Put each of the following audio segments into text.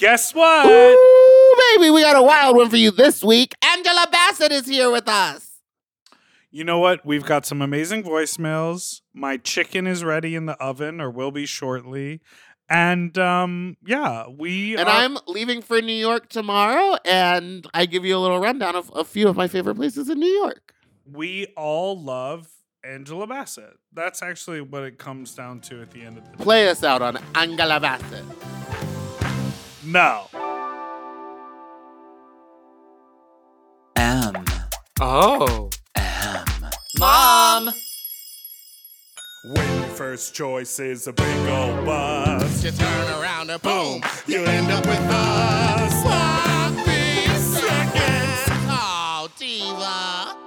Guess what? Ooh, baby, we got a wild one for you this week. Angela Bassett is here with us. You know what? We've got some amazing voicemails. My chicken is ready in the oven or will be shortly. And um yeah, we And are- I'm leaving for New York tomorrow, and I give you a little rundown of a few of my favorite places in New York. we all love Angela Bassett. That's actually what it comes down to at the end of the day. Play us out on Angela Bassett. No. M. Oh. M. Mom! When your first choice is a big old bus, You turn around and boom, you end up with us.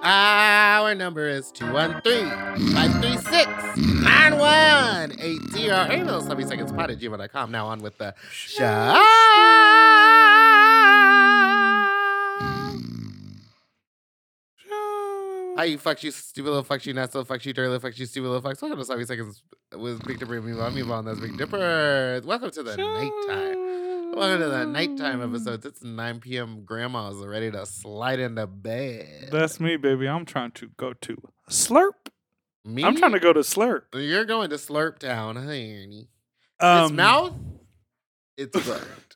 Our number is 213-536-9180 or email seconds at gmail.com. Now on with the show. Hi, you fucks, you stupid little fucks, you not so fucks, you dirty little fucks, you stupid little fucks. Welcome to Sloppy Seconds with Big Dipper and me, Mom, me, Mom, that's Big Dipper. Welcome to the nighttime. Welcome to the nighttime episodes. It's 9 p.m. Grandma's ready to slide into bed. That's me, baby. I'm trying to go to Slurp. me. I'm trying to go to Slurp. You're going to Slurp Town, honey. Um, This mouth, it's bugged.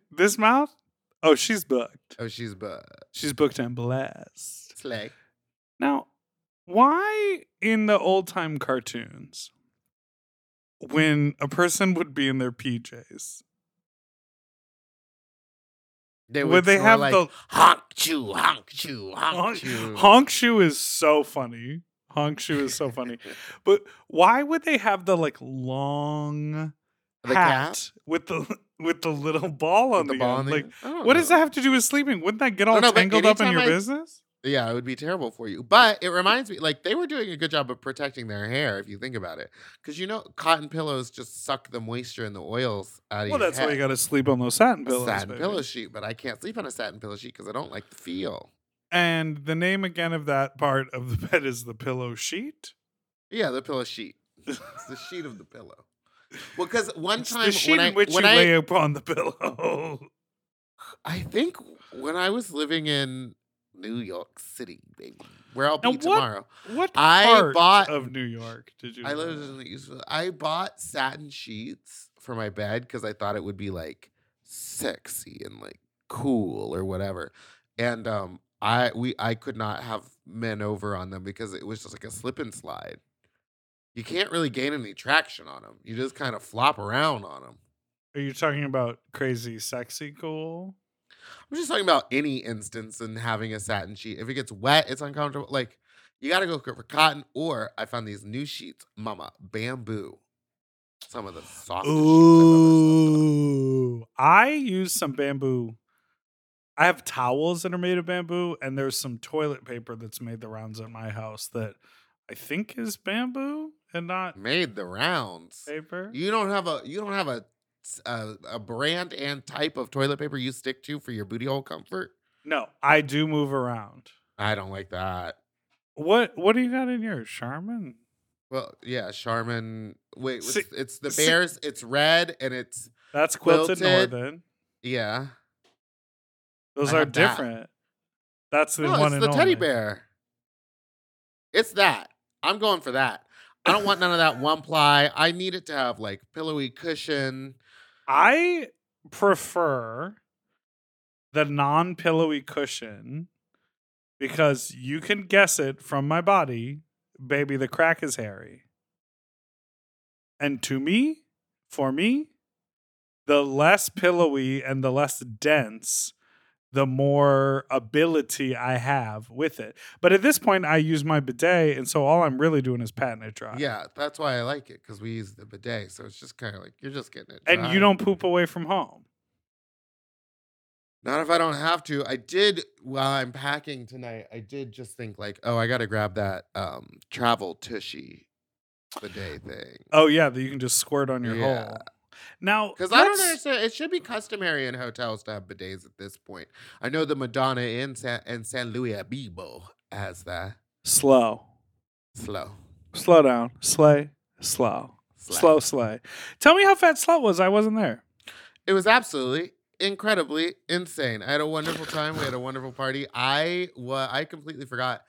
This mouth? Oh, she's booked. oh, she's booked. She's booked and blessed. Slay. Now, why in the old time cartoons, when a person would be in their PJs, They would they have like, the honk chew, honk chew, honk honk, chew. honk shoe is so funny. Honk shoe is so funny. But why would they have the like long The hat cap? with the with the little ball on the the, ball end? on the- like, what does that have to do with sleeping? Wouldn't that get all know, tangled up in your I- business? Yeah, it would be terrible for you. But it reminds me, like they were doing a good job of protecting their hair, if you think about it, because you know cotton pillows just suck the moisture and the oils out of you. Well, your that's why you got to sleep on those satin A pillows. satin baby. pillow sheet, but I can't sleep on a satin pillow sheet because I don't like the feel. And the name again of that part of the bed is the pillow sheet. Yeah, the pillow sheet. It's the sheet of the pillow. Well, because one It's time the sheet when I when you I, lay upon the pillow. I think when I was living in New York City, baby, where I'll Now be what- tomorrow. what I part bought- of New York did you? I live lived in the East. I bought satin sheets for my bed because I thought it would be like sexy and like cool or whatever. And um, I we I could not have men over on them because it was just like a slip and slide. You can't really gain any traction on them. You just kind of flop around on them. Are you talking about crazy, sexy, cool? I'm just talking about any instance in having a satin sheet. If it gets wet, it's uncomfortable. Like you got to go for cotton. Or I found these new sheets, Mama, bamboo. Some of the softest sheets I've ever slept on. Ooh, I use some bamboo. I have towels that are made of bamboo, and there's some toilet paper that's made the rounds at my house that I think is bamboo and not Made the rounds. paper. You don't have a you don't have a a, uh, a brand and type of toilet paper you stick to for your booty hole comfort. No, I do move around. I don't like that. What What do you got in yours, Charmin? Well, yeah, Charmin. Wait, it's, See- it's the see- bears. It's red and it's That's quilted, Quilted. northern. yeah. Those I are have that. different. That's the No, one it's and the teddy bear. It's that. I'm going for that. I don't want none of that one ply. I need it to have like pillowy cushion. I prefer the non pillowy cushion because you can guess it from my body. Baby, the crack is hairy. And to me, for me, the less pillowy and the less dense, the more ability I have with it. But at this point, I use my bidet, and so all I'm really doing is patting it dry. Yeah, that's why I like it because we use the bidet. So it's just kind of like you're just getting it. And dry. you don't poop away from home. Not if I don't have to. I did while I'm packing tonight. I did just think like, oh, I got to grab that um travel tushy bidet thing. Oh yeah, that you can just squirt on your Yeah. hole. Now, Because I don't understand. It should be customary in hotels to have bidets at this point. I know the Madonna Inn San, in San Luis Obispo has that. Slow, Slow. slow down, slay, slow, slow, slay. Tell me how fat slut was. I wasn't there. It was absolutely incredibly insane. I had a wonderful time. We had a wonderful party. I wa- I completely forgot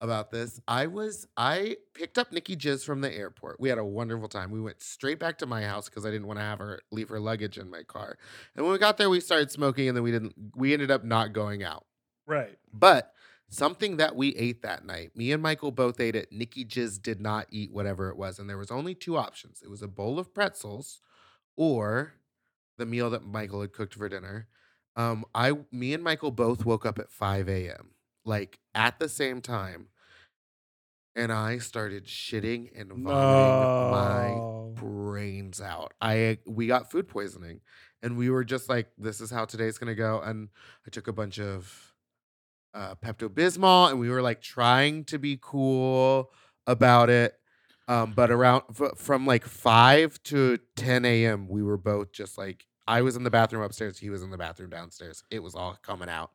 about this. I was I picked up Nikki Jizz from the airport. We had a wonderful time. We went straight back to my house because I didn't want to have her leave her luggage in my car. And when we got there, we started smoking, and then we didn't. We ended up not going out. Right. But something that we ate that night, me and Michael both ate it. Nikki Jizz did not eat whatever it was, and there was only two options. It was a bowl of pretzels, or the meal that Michael had cooked for dinner. Um, I, me and Michael both woke up at five a.m. like at the same time, and I started shitting and vomiting my brains out. I we got food poisoning and we were just like this is how today's to go and I took a bunch of uh Pepto Bismol and we were like trying to be cool about it. Um but around f- from like 5 to 10 a.m. we were both just like I was in the bathroom upstairs, he was in the bathroom downstairs. It was all coming out.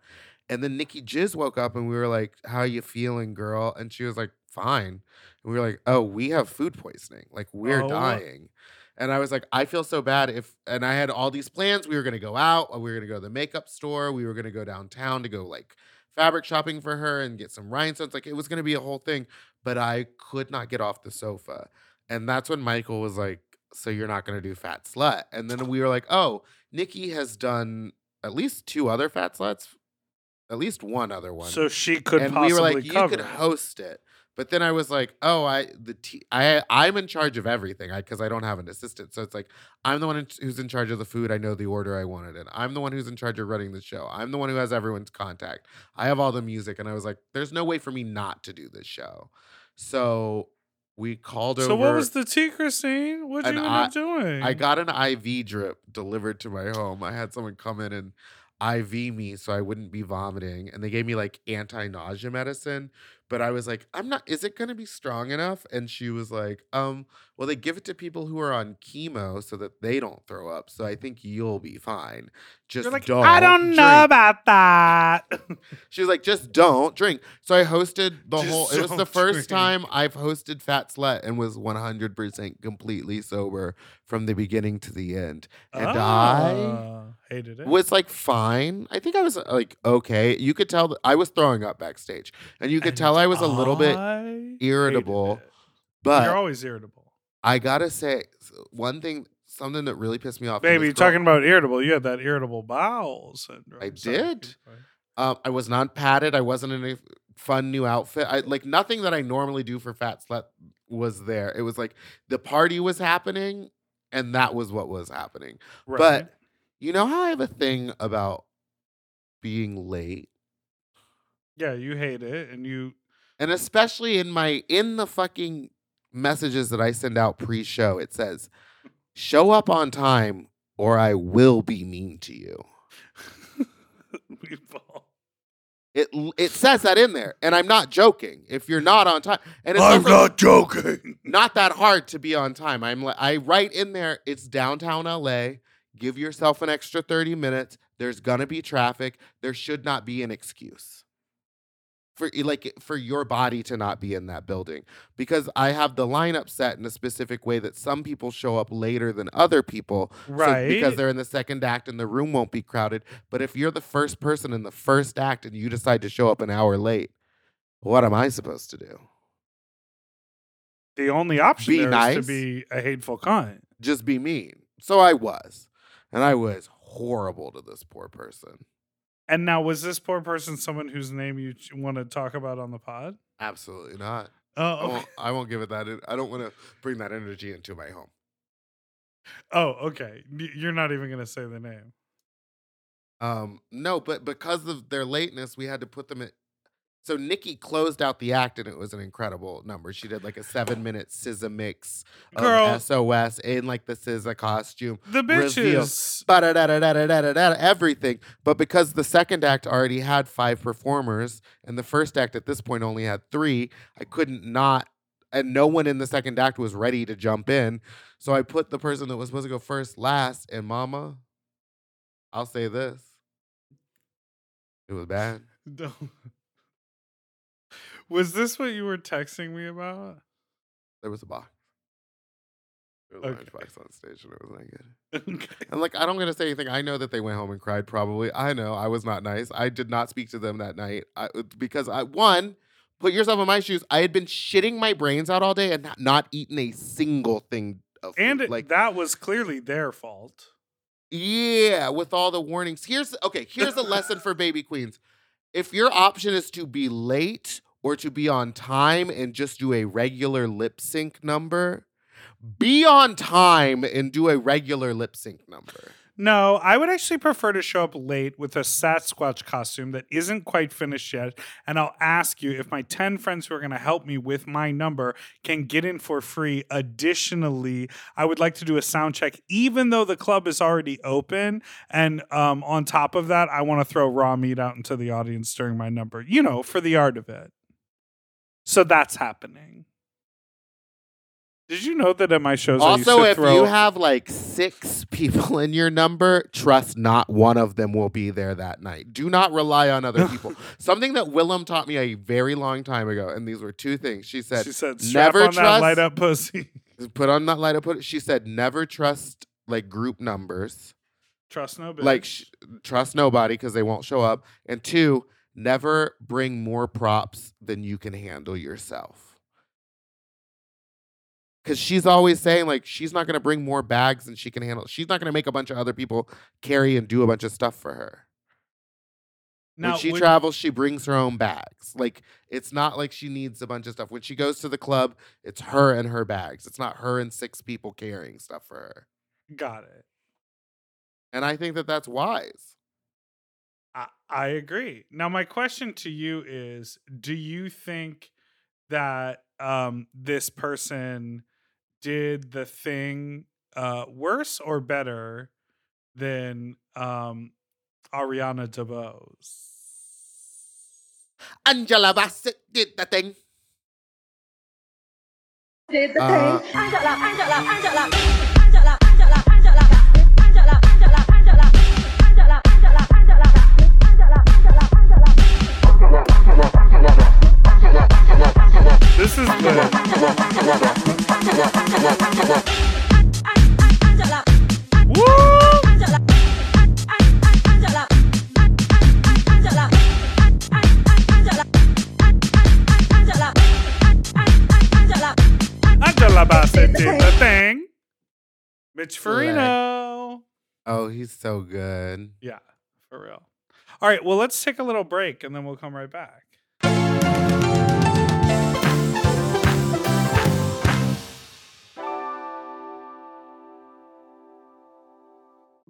And then Nikki Jizz woke up and we were like, How you feeling, girl? And she was like, Fine. And we were like, Oh, we have food poisoning. Like, we're Oh. dying. And I was like, I feel so bad if and I had all these plans. We were gonna go out, uh, we were gonna go to the makeup store, we were gonna go downtown to go like fabric shopping for her and get some rhinestones. Like it was gonna be a whole thing, but I could not get off the sofa. And that's when Michael was like, So you're not gonna do fat slut. And then we were like, Oh, Nikki has done at least two other fat sluts, at least one other one So she could and possibly we were like, you could it. host it. But then I was like, oh, I the t- I I'm in charge of everything because I, don't have an assistant. So it's like I'm the one in- who's in charge of the food. I know the order I wanted it. I'm the one who's in charge of running the show. I'm the one who has everyone's contact. I have all the music, and I was like, there's no way for me not to do this show. So we called So over. So what was the tea, Christine? What'd And you end I- up doing? I got an IV drip delivered to my home. I had someone come in and IV me so I wouldn't be vomiting. And they gave me like anti nausea medicine. But I was like, I'm not, is it going to be strong enough? And she was like, um, well, they give it to people who are on chemo so that they don't throw up. So I think you'll be fine. Just like, don't. I don't know about that. She was like, just don't drink. So I hosted the Just whole. It was the first drink. time I've hosted Fat Slut and was 100% completely sober from the beginning to the end. And I Ah, hated it. was like fine. I think I was like okay. You could tell that I was throwing up backstage, and you could And tell I was a little bit. I hated irritable, it. But You're always irritable. I gotta say, one thing, something that really pissed me off. Baby, girl- talking about irritable, you had that irritable bowel syndrome. I did. Um, I was not padded. I wasn't in a fun new outfit. I like nothing that I normally do for Fat Slut was there. It was like the party was happening, and that was what was happening. Right. But you know how I have a thing about being late, yeah, you hate it, and you and especially in my in the fucking messages that I send out pre-show, it says, "Show up on time, or I will be mean to you." we fall. It it says that in there, and I'm not joking. If you're not on time, and it's also joking. not that hard to be on time. I'm I write in there. It's downtown LA. Give yourself an extra 30 minutes. There's gonna be traffic. There should not be an excuse for like for your body to not be in that building because I have the lineup set in a specific way that some people show up later than other people so- Right. because they're in the second act and the room won't be crowded. But if you're the first person in the first act and you decide to show up an hour late, what am I supposed to do? the only option Be there is nice. to be a hateful cunt. Just be mean. So I was. And I was horrible to this poor person. And now, was this poor person someone whose name you want to talk about on the pod? Absolutely not. I Oh, okay. won't, I won't give it that. I don't want to bring that energy into my home. oh, okay. You're not even going to say the name. Um, no, but because of their lateness, we had to put them in. So Nikki closed out the act, and it was an incredible number. She did like a seven-minute SZA mix of Girl. SOS in like the SZA costume, The bitches. ba-da-da-da-da-da-da-da, everything. But because the second act already had five performers, and the first act at this point only had three, I couldn't not, and no one in the second act was ready to jump in. So I put the person that was supposed to go first last, and Mama, I'll say this. It was bad. Don't- Was this what you were texting me about? There was a box. There was Okay. lunchbox on stage, and it was not good. Okay. And like, I don't gonna say anything. I know that they went home and cried. Probably, I know I was not nice. I did not speak to them that night I, uh, because I one put yourself in my shoes. I had been shitting my brains out all day and not, not eaten a single thing of. And like that was clearly their fault. Yeah, with all the warnings. Here's okay, here's a lesson for baby queens. If your option is to be late or to be on time and just do a regular lip sync number, be on time and do a regular lip sync number. No, I would actually prefer to show up late with a Sasquatch costume that isn't quite finished yet. And I'll ask you if my 10 friends who are going to help me with my number can get in for free. Additionally, I would like to do a sound check, even though the club is already open. And um, on top of that, I want to throw raw meat out into the audience during my number, you know, for the art of it. So that's happening. Did you know that at my shows? I used Also, if throw- you have like six people in your number, trust not one of them will be there that night. Do not rely on other people. Something that Willam taught me a very long time ago, and these were two things. She said, she said, "Strap never on that trust- light up pussy." put on that light up. Put she said, never trust like group numbers. Trust nobody. Like sh- trust nobody because they won't show up. And two, never bring more props than you can handle yourself. Because she's always saying like she's not going to bring more bags than she can handle. She's not going to make a bunch of other people carry and do a bunch of stuff for her. now, when she would- travels, she brings her own bags. Like it's not like she needs a bunch of stuff. When she goes to the club, it's her and her bags. It's not her and six people carrying stuff for her. got it. And I think that that's wise. I, I agree. Now, my question to you is: Do you think that um, this person did the thing uh, worse or better than um, Ariana DeBose? Angela Bassett did the thing. did the Uh, thing. Angela, Angela, Angela, Angela, Angela, This is the woo. Angela, Bassett did thing. Mitch Farino. Oh, he's so good. Yeah, for real. All right, well, let's take a little break and then we'll come right back.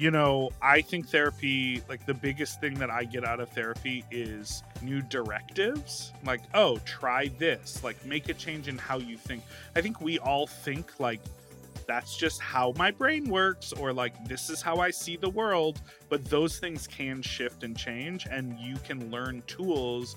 You know, I think therapy, like the biggest thing that I get out of therapy is new directives. Like, oh, try this. Like, make a change in how you think. I think we all think like that's just how my brain works, or like this is how I see the world. But those things can shift and change, and you can learn tools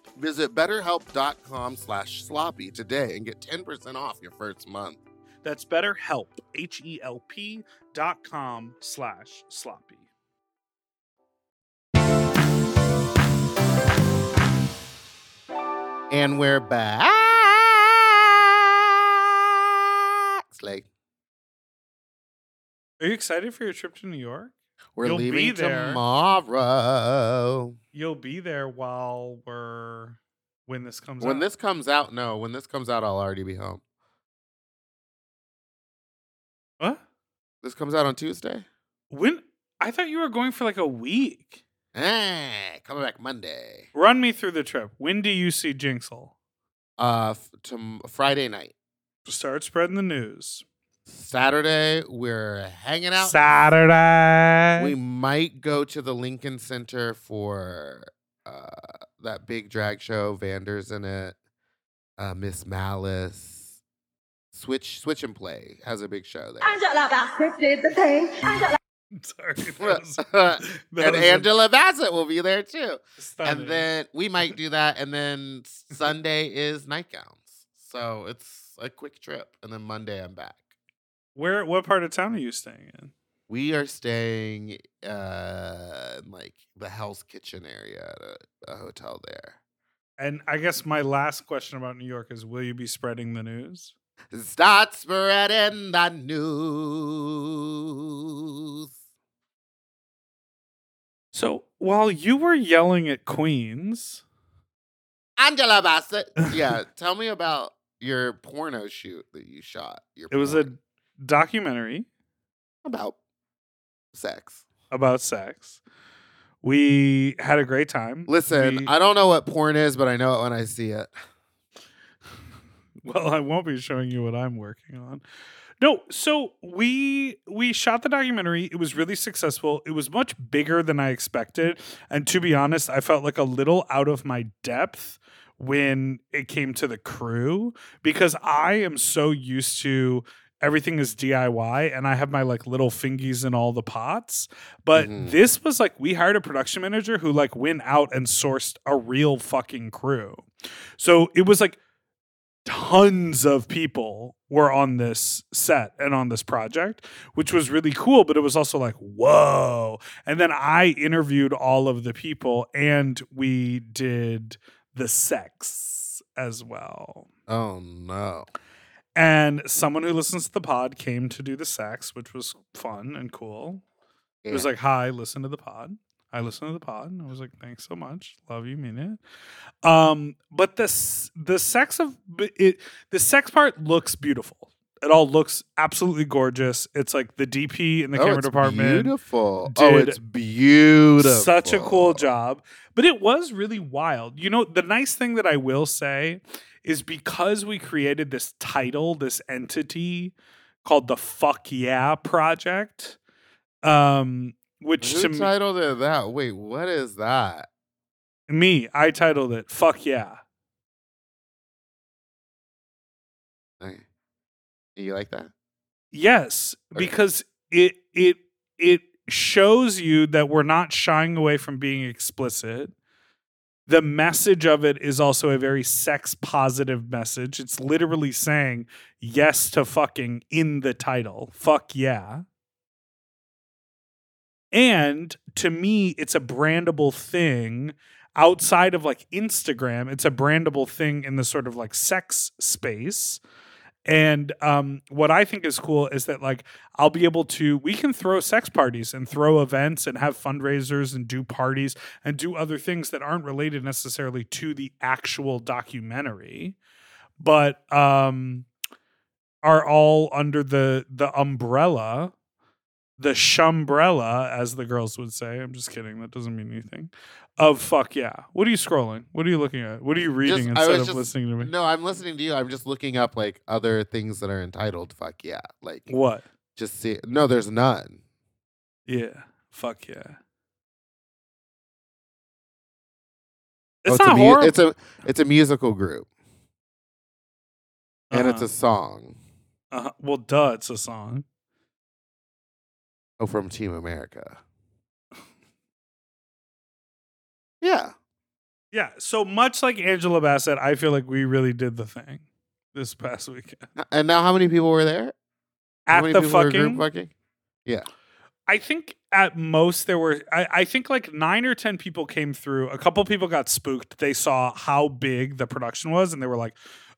Visit betterhelp.com slash sloppy today and get 10% off your first month. That's betterhelp, H-E-L-P dot com slash sloppy. And we're back. Slay. Are you excited for your trip to New York? We're You'll leaving tomorrow. You'll be there while we're when this comes When out. this comes out, no. When this comes out, I'll already be home. what? This comes out on Tuesday. When I thought you were going for like a week. Ah, coming back Monday. Run me through the trip. When do you see Jinxel? Uh, f- to Friday night. Start spreading the news. Saturday, we're hanging out. Saturday. We might go to the Lincoln Center for uh, that big drag show. Vander's in it. Uh, Miss Malice. Switch, switch and play has a big show there. Angela Bassett did the thing. Angela Sorry. that was- and that was a- Angela Bassett will be there too. stunning. And then we might do that. And then Sunday is nightgowns. So it's a quick trip. And then Monday I'm back. Where? What part of town are you staying in? We are staying uh in like the Hell's Kitchen area at a, a hotel there. And I guess my last question about New York is: Will you be spreading the news? Start spreading the news. So while you were yelling at Queens, Angela Bassett. Yeah, tell me about your porno shoot that you shot. Your it was a porn. Documentary about sex. about sex. We had a great time. Listen, We- I don't know what porn is, but I know it when I see it. well, I won't be showing you what I'm working on. No, so we we shot the documentary. It was really successful. It was much bigger than I expected, and to be honest, I felt like a little out of my depth when it came to the crew because I am so used to everything is DIY and I have my like little fingies in all the pots. But Mhm. this was like we hired a production manager who like went out and sourced a real fucking crew. So it was like tons of people were on this set and on this project, which was really cool. But it was also like, whoa. And then I interviewed all of the people and we did the sex as well. Oh no. And someone who listens to the pod came to do the sex, which was fun and cool. It was like, hi, listen to the pod. I listened to the pod and I was like, thanks so much. Love you, mean it. Um, but the the sex of it the sex part looks beautiful. It all looks absolutely gorgeous. It's like the DP in the oh, camera it's department. Beautiful. oh, it's beautiful. Such a cool job. But it was really wild. You know, the nice thing that I will say is because we created this title, this entity called the Fuck Yeah Project, um, which Who to me, it that? Wait, what is that? me, I titled it Fuck Yeah. Okay. You like that? Yes, Okay. because it it it shows you that we're not shying away from being explicit. The message of it is also a very sex positive message. It's literally saying yes to fucking in the title. Fuck yeah. And to me, it's a brandable thing outside of like Instagram. It's a brandable thing in the sort of like sex space. And um, what I think is cool is that like I'll be able to we can throw sex parties and throw events and have fundraisers and do parties and do other things that aren't related necessarily to the actual documentary, but um, are all under the the umbrella, the shumbrella, as the girls would say. I'm just kidding. That doesn't mean anything. Of fuck yeah. What are you scrolling? What are you looking at? What are you reading Just- I instead was of just- listening to me? No, I'm listening to you. I'm just looking up like other things that are entitled fuck yeah. Like What? just see No, there's none. Yeah. Fuck yeah. Oh, It's a not mu- horrible. It's a it's a musical group. And it's Uh-huh. a song. uh Well, duh, it's a song. Oh, from Team America. Yeah. Yeah. So much like Angela Bassett, I feel like we really did the thing this past weekend. And now how many people were there? At the group fucking, Yeah. I think at most there were, I, I think like nine or 10 people came through. A couple people got spooked. They saw how big the production was and they were like,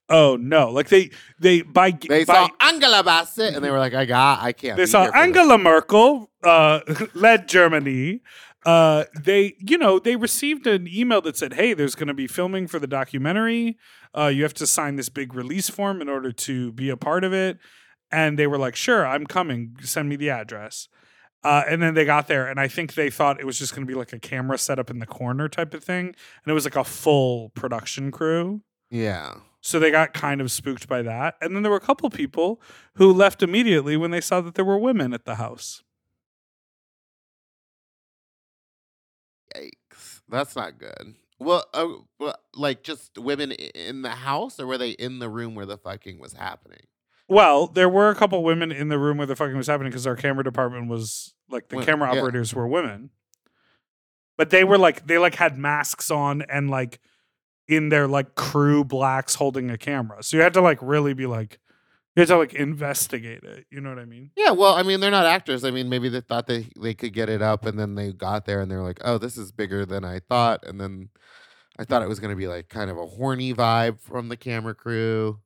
Oh no! Like they they by They by, saw Angela Bassett and they were like, I got, I can't. they saw for this." Angela Merkel uh, led Germany. Uh, they, you know, they received an email that said, "Hey, there's going to be filming for the documentary. Uh, you have to sign this big release form in order to be a part of it." And they were like, "Sure, I'm coming. Send me the address." Uh, and then they got there, and I think they thought it was just going to be like a camera set up in the corner type of thing, and it was like a full production crew. Yeah. So they got kind of spooked by that. And then there were a couple people who left immediately when they saw that there were women at the house. That's not good. Well, uh, well, like just women in the house, or were they in the room where the fucking was happening? Well, there were a couple women in the room where the fucking was happening because our camera department was like the Well, camera yeah. operators were women. But they were like they like had masks on and like in their like crew blacks holding a camera. So you had to like really be like you had to like investigate it. You know what I mean? Yeah, well, I mean, they're not actors. I mean, maybe they thought they they could get it up, and then they got there, and they were like, "Oh, this is bigger than I thought." And then I thought it was going to be like kind of a horny vibe from the camera crew.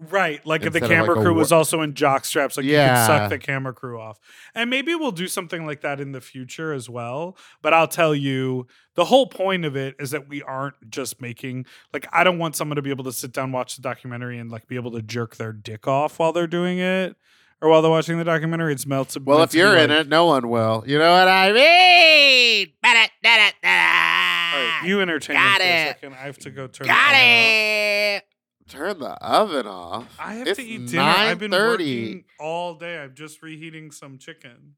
Right. Like if the Instead of, camera like, a crew wor- was also in jock straps, like you could suck the camera crew off. And maybe we'll do something like that in the future as well. But I'll tell you, the whole point of it is that we aren't just making like I don't want someone to be able to sit down, watch the documentary, and like be able to jerk their dick off while they're doing it. Or while they're watching the documentary, it's to. Well, if you're in it, no one will. You know what I mean? All right, you entertain me Got for a it. second. I have to go turn. Got the oven off. it. Turn the oven off. I have It's to eat dinner. I've been 9:30. working all day. I'm just reheating some chicken.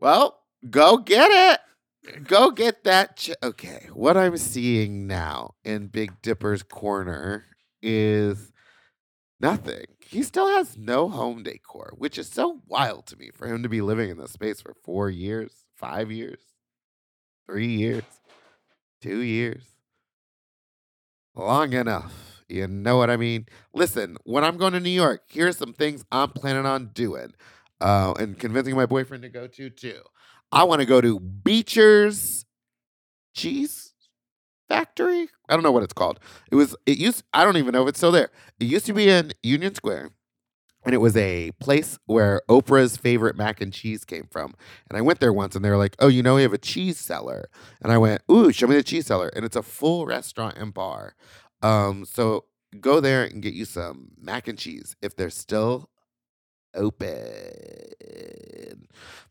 Well, go get it. Go get that. Ch- okay, what I'm seeing now in Big Dipper's corner is nothing. He still has no home decor, which is so wild to me for him to be living in this space for four years, five years, three years, two years. Long enough. You know what I mean? Listen, when I'm going to New York, here's some things I'm planning on doing uh, and convincing my boyfriend to go to too. I want to go to Beecher's Cheese Factory. I don't know what it's called. It was. It used. I don't even know if it's still there. It used to be in Union Square, and it was a place where Oprah's favorite mac and cheese came from. And I went there once, and they were like, "Oh, you know, we have a cheese cellar." And I went, "Ooh, show me the cheese cellar." And it's a full restaurant and bar. Um, so go there and get you some mac and cheese if they're still open.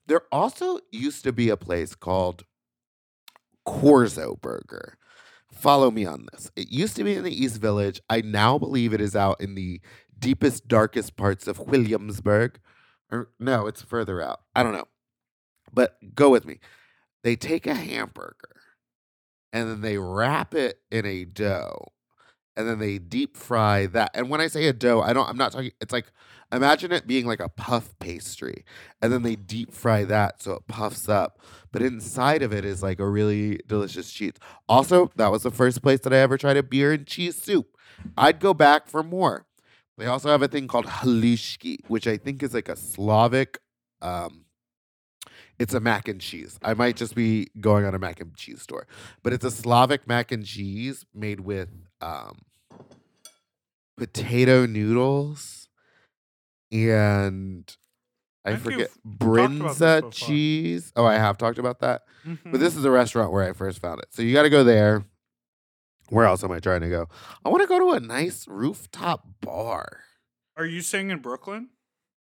There also used to be a place called Korzo Burger. Follow me on this. It used to be in the East Village. I now believe it is out in the deepest, darkest parts of Williamsburg. Or no, it's further out. I don't know. But go with me. They take a hamburger and then they wrap it in a dough and then they deep fry that. And when I say a dough, I don't I'm not talking it's like imagine it being like a puff pastry and then they deep fry that so it puffs up. But inside of it is like a really delicious cheese. Also, that was the first place that I ever tried a beer and cheese soup. I'd go back for more. They also have a thing called halushki, which I think is like a Slavic um it's a mac and cheese. I might just be going on a mac and cheese store, but it's a Slavic mac and cheese made with um, potato noodles and I, I forget you've talked about this bryndza cheese. Oh, I have talked about that. But Mhm. this is a restaurant where I first found it. So you got to go there. Where else am I trying to go? I want to go to a nice rooftop bar. Are you staying in Brooklyn?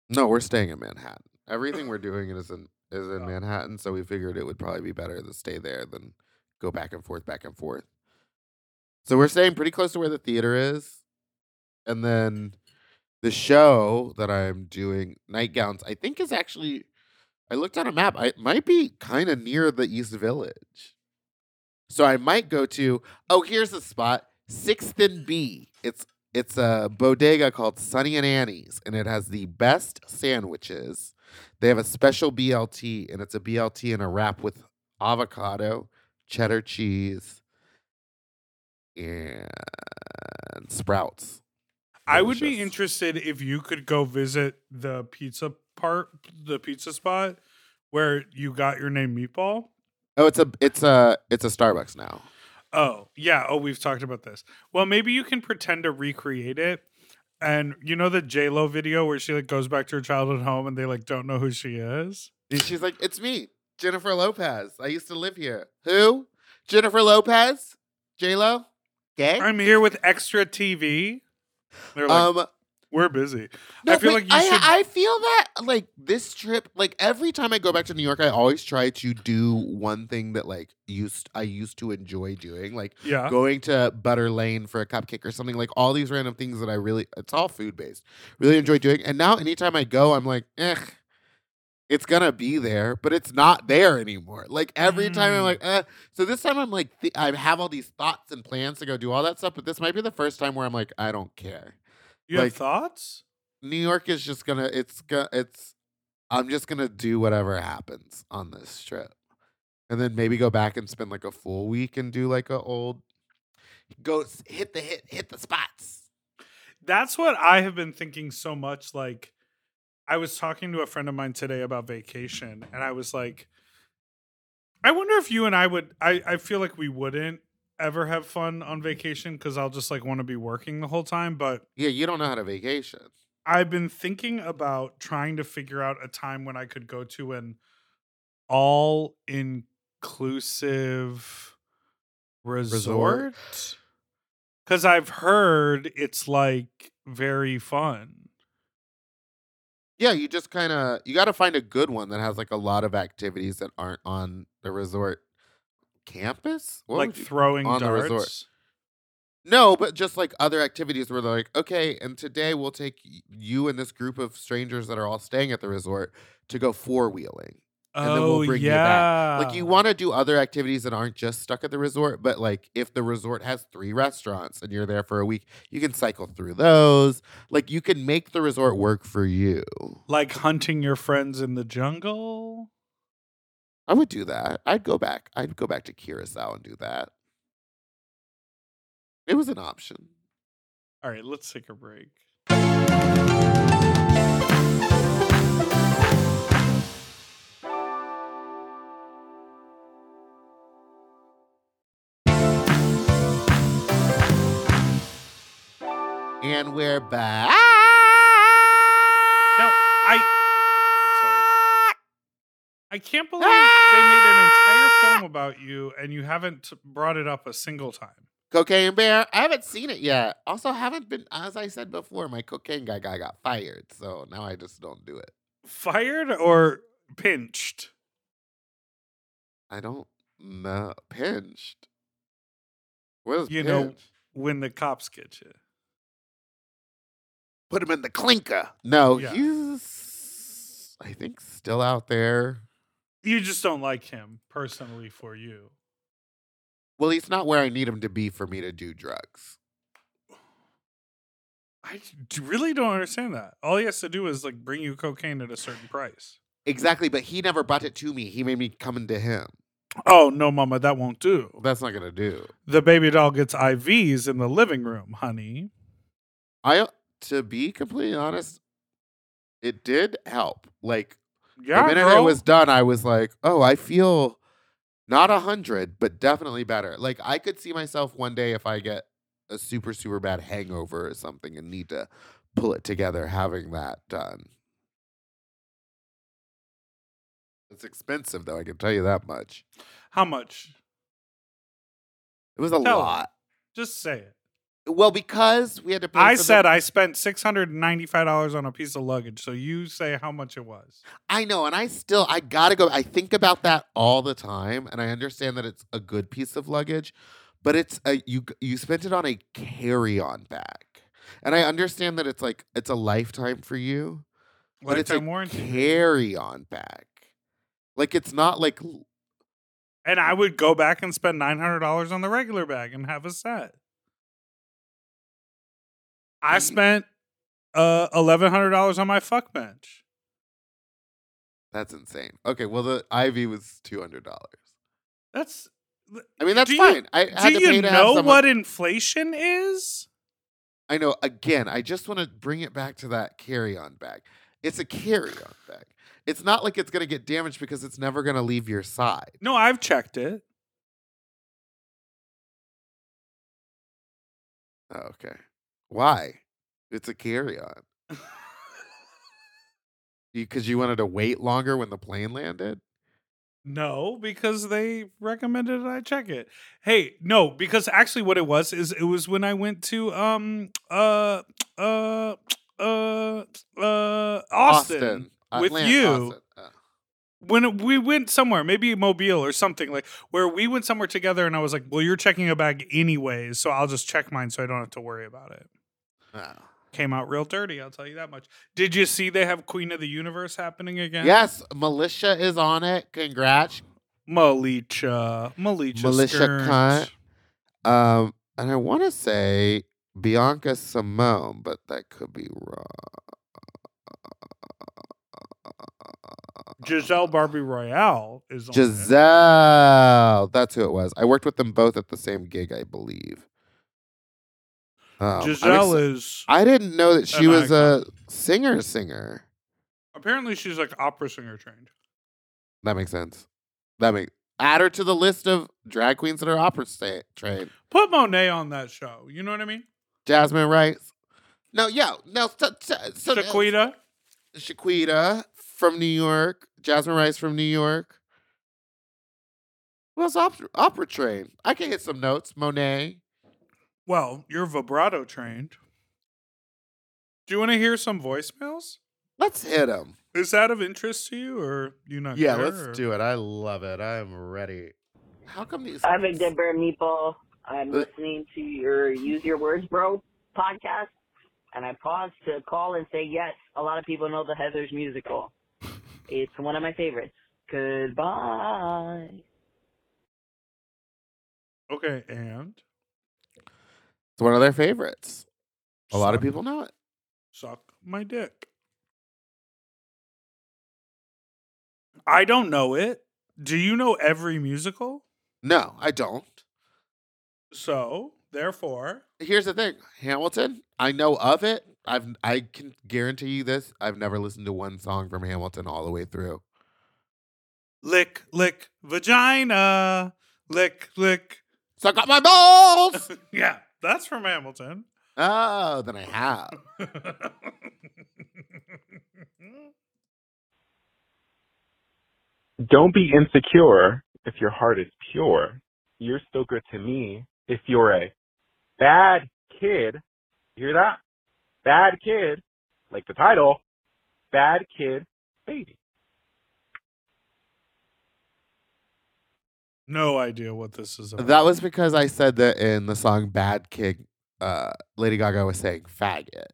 No, we're staying in Manhattan. Everything we're doing is in is in Oh. Manhattan, so we figured it would probably be better to stay there than go back and forth, back and forth. So we're staying pretty close to where the theater is, and then the show that I'm doing, Nightgowns, I think is actually. I looked on a map. I it might be kind of near the East Village, so I might go to. Oh, here's the spot, Sixth and B. It's it's a bodega called Sunny and Annie's, and it has the best sandwiches. They have a special BLT, and it's a BLT in a wrap with avocado, cheddar cheese, and sprouts. I would be interested if you could go visit the pizza part, the pizza spot where you got your name Meatball. Oh, it's a it's a it's a Starbucks now. Oh, yeah. Oh, we've talked about this. Well, maybe you can pretend to recreate it. And you know the J Lo video where she like goes back to her childhood home and they like don't know who she is. And she's like, "It's me, Jennifer Lopez. I used to live here. Who? Jennifer Lopez? J Lo? Gay? I'm here with extra TV. They're like, um, we're busy. no, I feel like you I, should- I feel that like this trip, like every time I go back to New York, I always try to do one thing that like used I used to enjoy doing, like Yeah. going to Butter Lane for a cupcake or something. Like all these random things that I really, it's all food based, really enjoy doing. And now anytime I go, I'm like, eh. It's gonna be there, but it's not there anymore. Like every time I'm Mm. like, eh. So this time I'm like, th- I have all these thoughts and plans to go do all that stuff, but this might be the first time where I'm like, I don't care. You like- have thoughts? New York is just gonna it's gonna it's I'm just gonna do whatever happens on this trip. And then maybe go back and spend like a full week and do like a old go hit the hit hit the spots. That's what I have been thinking so much. Like, I was talking to a friend of mine today about vacation, and I was like, I wonder if you and I would. I, I feel like we wouldn't ever have fun on vacation because I'll just like want to be working the whole time. But Yeah, you don't know how to vacation. I've been thinking about trying to figure out a time when I could go to an all inclusive resort. Because I've heard it's like very fun. Yeah, you just kind of you got to find a good one that has like a lot of activities that aren't on the resort campus. What like you- throwing on the darts. resort. No, but just like other activities where they're like, okay, and today we'll take you and this group of strangers that are all staying at the resort to go four wheeling. And then we'll Oh, bring you yeah. back. Like you want to do other activities that aren't just stuck at the resort, but like if the resort has three restaurants and you're there for a week, you can cycle through those. Like you can make the resort work for you. like hunting your friends in the jungle. I would do that. I'd go back. I'd go back to Curacao and do that. It was an option. All right, let's take a break. And we're back. No, I. I can't believe they made an entire ah! film about you and you haven't brought it up a single time. Cocaine Bear. I haven't seen it yet. Also, haven't been, as I said before, my cocaine guy guy got fired. So now I just don't do it. Fired or pinched? I don't know. Pinched. What is You know- pinched? When the cops get you. Put him in the clinker. No, Yeah. he's, I think, still out there. You just don't like him personally for you. Well, he's not where I need him to be for me to do drugs. I really don't understand that. All he has to do is like bring you cocaine at a certain price. Exactly, but he never brought it to me. He made me come into him. Oh no, mama, that won't do. That's not gonna do. The baby doll gets IVs in the living room, honey. I, to be completely honest, it did help. Like Yeah, the minute girl. it was done, I was like, oh, I feel not a hundred, but definitely better. Like I could see myself one day if I get a super super bad hangover or something and need to pull it together, having that done. It's expensive though. I can tell you that much. How much? It was a Tell lot. Just say it. Well, because we had to pay. I for the- said I spent six hundred and ninety-five dollars on a piece of luggage. So you say how much it was. I know, and I still I gotta go. I think about that all the time, and I understand that it's a good piece of luggage, but it's a you you spent it on a carry-on bag, and I understand that it's like it's a lifetime for you, but it's a warranty. carry-on bag. Like it's not like And I would go back and spend nine hundred dollars on the regular bag and have a set. I spent uh eleven hundred dollars on my fuck bench. that's insane. Okay, well the IV was two hundred dollars. That's I mean that's Do you- fine. I had do to pay you know what inflation is? I know. Again, I just want to bring it back to that carry-on bag. It's a carry-on bag. It's not like it's going to get damaged because it's never going to leave your side. No, I've checked it. Oh, okay. Why? It's a carry on. Because you wanted to wait longer when the plane landed? No, because they recommended I check it. Hey, no, because actually what it was is it was when I went to um uh uh uh uh Austin, with Atlant- you. Austin. Oh. when we went somewhere, maybe Mobile or something like where we went somewhere together and I was like, "Well, you're checking a bag anyways, so I'll just check mine so I don't have to worry about it." Oh. Came out real dirty, I'll tell you that much. Did you see they have Queen of the Universe happening again? Yes, Militia is on it. Congrats. Militia. Militia. Militia cunt. Um, and I want to say Bianca Simone, but that could be wrong. Giselle Barbie Royale is on it. Giselle. That's who it was. I worked with them both at the same gig, I believe. Oh, I'm Giselle ex- is I didn't know that she an was a singer singer. apparently she's like opera singer trained. That makes sense. That makes add her to the list of drag queens that are opera sta- trained. Put Monet on that show. You know what I mean? Jasmine Rice. No, yeah, no, so, so, so, Shaquita. Shaquita from New York. Jasmine Rice from New York. Who else opera, opera trained? I can hit some notes. Monet. Well, you're vibrato trained. Do you want to hear some voicemails? Let's hit them. Is that of interest to you, or you not? Yeah, care, let's or- do it. I love it. I am ready. How come these? I'm a Dipper Meatball. I'm Uh, listening to your Use Your Words Bro podcast, and I paused to call and say yes. A lot of people know the Heather's musical. It's one of my favorites. Goodbye. Okay, and It's one of their favorites. A lot of people know it. suck my dick. I don't know it. Do you know every musical? No, I don't. So, therefore, Here's the thing, Hamilton. I know of it. I've I can guarantee you this. I've never listened to one song from Hamilton all the way through. lick, lick, vagina, lick, lick. Suck up my balls. yeah, that's from Hamilton. oh, then I have. Don't be insecure if your heart is pure. You're still good to me if you're a bad kid. You hear that? Bad kid, like the title, bad kid baby. No idea what this is about. That was because I said that in the song "Bad Kid." Uh, Lady Gaga was saying "faggot,"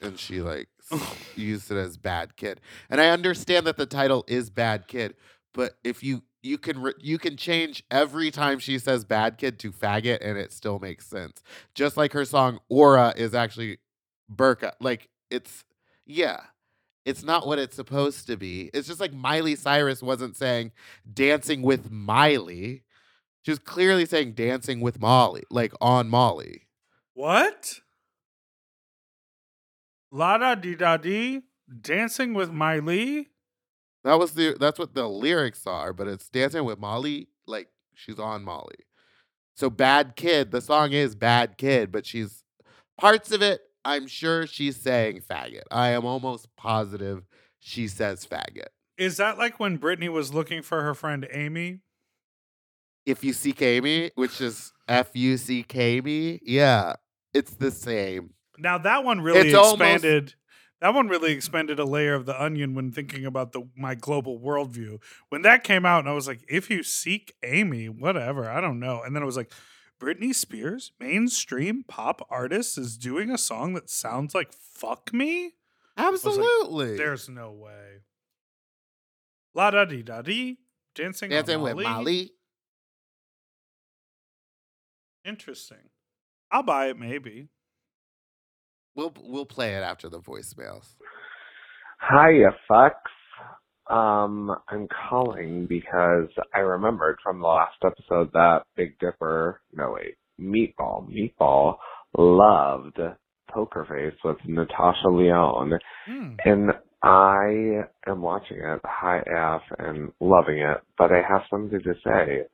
and she like used it as "bad kid." And I understand that the title is "bad kid," but if you you can re- you can change every time she says "bad kid" to "faggot," and it still makes sense. Just like her song "Aura" is actually Burka. Like it's yeah. It's not what it's supposed to be. It's just like Miley Cyrus wasn't saying dancing with Miley. She was clearly saying dancing with Molly, like on Molly. What? La da di da di, dancing with Miley. That was the that's what the lyrics are, but it's dancing with Molly, like she's on Molly. So bad kid, the song is bad kid, but she's parts of it, I'm sure she's saying faggot. I am almost positive she says faggot. Is that like when Britney was looking for her friend Amy? If you seek Amy, which is F U C K me, yeah, it's the same. Now that one really It's almost- expanded. that one really expanded a layer of the onion when thinking about the my global worldview. When that came out, and I was like, if you seek Amy, whatever, I don't know. And then it was like, Britney Spears, mainstream pop artist, is doing a song that sounds like "fuck me." like, Absolutely. There's no way. La da di da di, dancing, on dancing with Molly. Molly. Interesting. I'll buy it, maybe. We'll we'll play it after the voicemails. Hiya, fucks. Um, I'm calling because I remembered from the last episode that Big Dipper, no wait, Meatball, Meatball loved Poker Face with Natasha Lyonne. Hmm. And I am watching it high F and loving it, but I have something to say.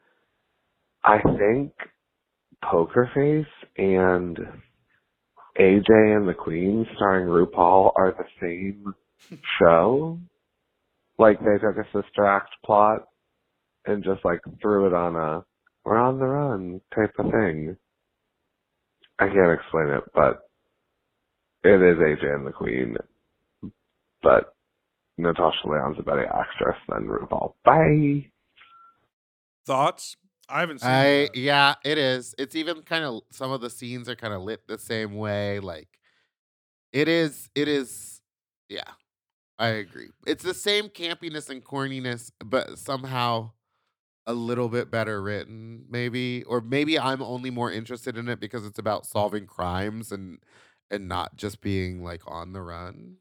I think Poker Face and AJ and the Queen starring RuPaul are the same show? Like they took a sister act plot and just like threw it on a we're on the run type of thing. I can't explain it, but it is AJ and the Queen. But Natasha Lyonne's a better actress than RuPaul. Bye. Thoughts? I haven't seen I that. yeah, it is. It's even kind of some of the scenes are kind of lit the same way. Like it is. It is. Yeah, I agree. It's the same campiness and corniness, but somehow a little bit better written, maybe, or maybe I'm only more interested in it because it's about solving crimes and and not just being like on the run.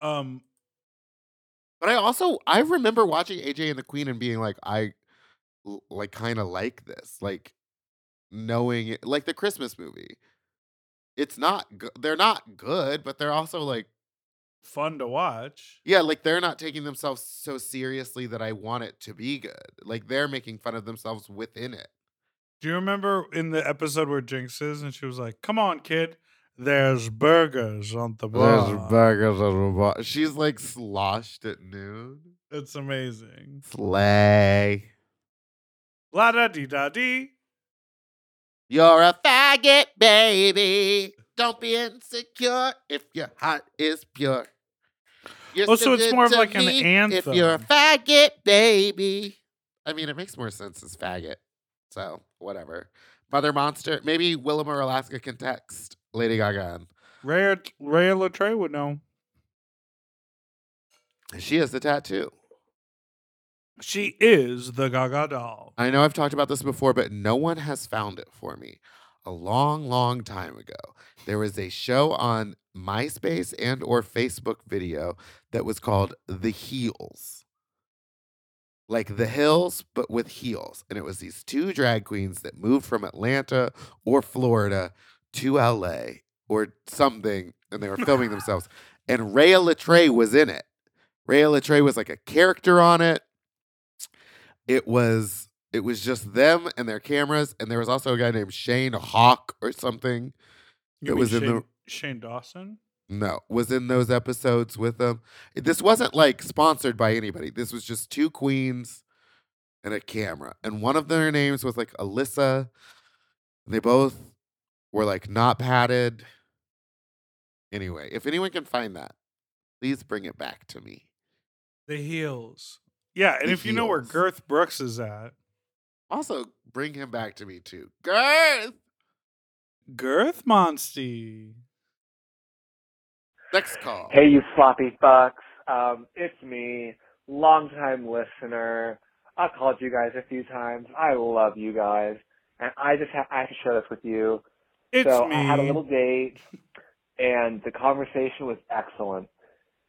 Um, But I also I remember watching AJ and the Queen and being like I like kind of like this, like knowing it, like the Christmas movie. It's not go- they're not good, but they're also like fun to watch. yeah, like they're not taking themselves so seriously that I want it to be good. Like they're making fun of themselves within it. Do you remember in the episode where Jinkx is and she was like, "Come on, kid, there's burgers on the bar." There's burgers on the bar. She's like sloshed at noon. It's amazing. Slay. La da dee da dee. You're a faggot, baby. Don't be insecure if your heart is pure. You're Oh, so it's more of like an me If you're a anthem. faggot, baby. I mean, it makes more sense as faggot. So, whatever. Mother Monster. Maybe Willam or Alaska can text Lady Gaga. Rhea, Rhea Litré would know. She has the tattoo. She is the Gaga doll. I know I've talked about this before, but no one has found it for me. A long, long time ago, there was a show on MySpace and or Facebook video that was called The Heels. Like The Hills, but with heels. And it was these two drag queens that moved from Atlanta or Florida to LA or something, and they were filming themselves. And Rhea Litré was in it. Rhea Litré was like a character on it. It was it was just them and their cameras, and there was also a guy named Shane Hawk or something. You It was in the- Shane Dawson. No, was in those episodes with them. This wasn't like sponsored by anybody. This was just two queens and a camera. And one of their names was like Alyssa. They both were like not padded. Anyway, if anyone can find that, please bring it back to me. The heels. Yeah, and The if you know where Heels. Girth Brooks is at, Also, bring him back to me too. Girth! Girth Monsty. Next call. Hey, you sloppy fucks. Um, it's me, longtime listener. I've called you guys a few times. I love you guys. And I just ha- I have to share this with you. It's so me. I had a little date, and the conversation was excellent.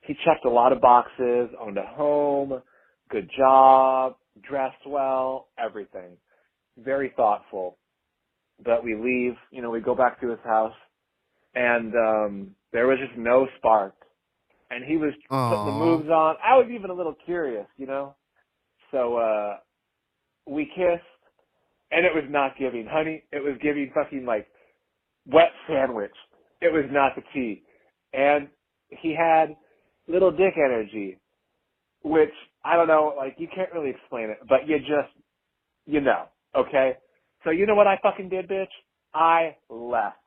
He checked a lot of boxes, owned a home, good job, dressed well, everything. Very thoughtful. But we leave, you know, we go back to his house, and um, there was just no spark. And he was putting the moves on. I was even a little curious, you know. So uh we kissed, and it was not giving honey. It was giving fucking like wet sandwich. It was not the tea. And he had little dick energy, which I don't know, like you can't really explain it, but you just, you know, okay? So you know what I fucking did, bitch? I left.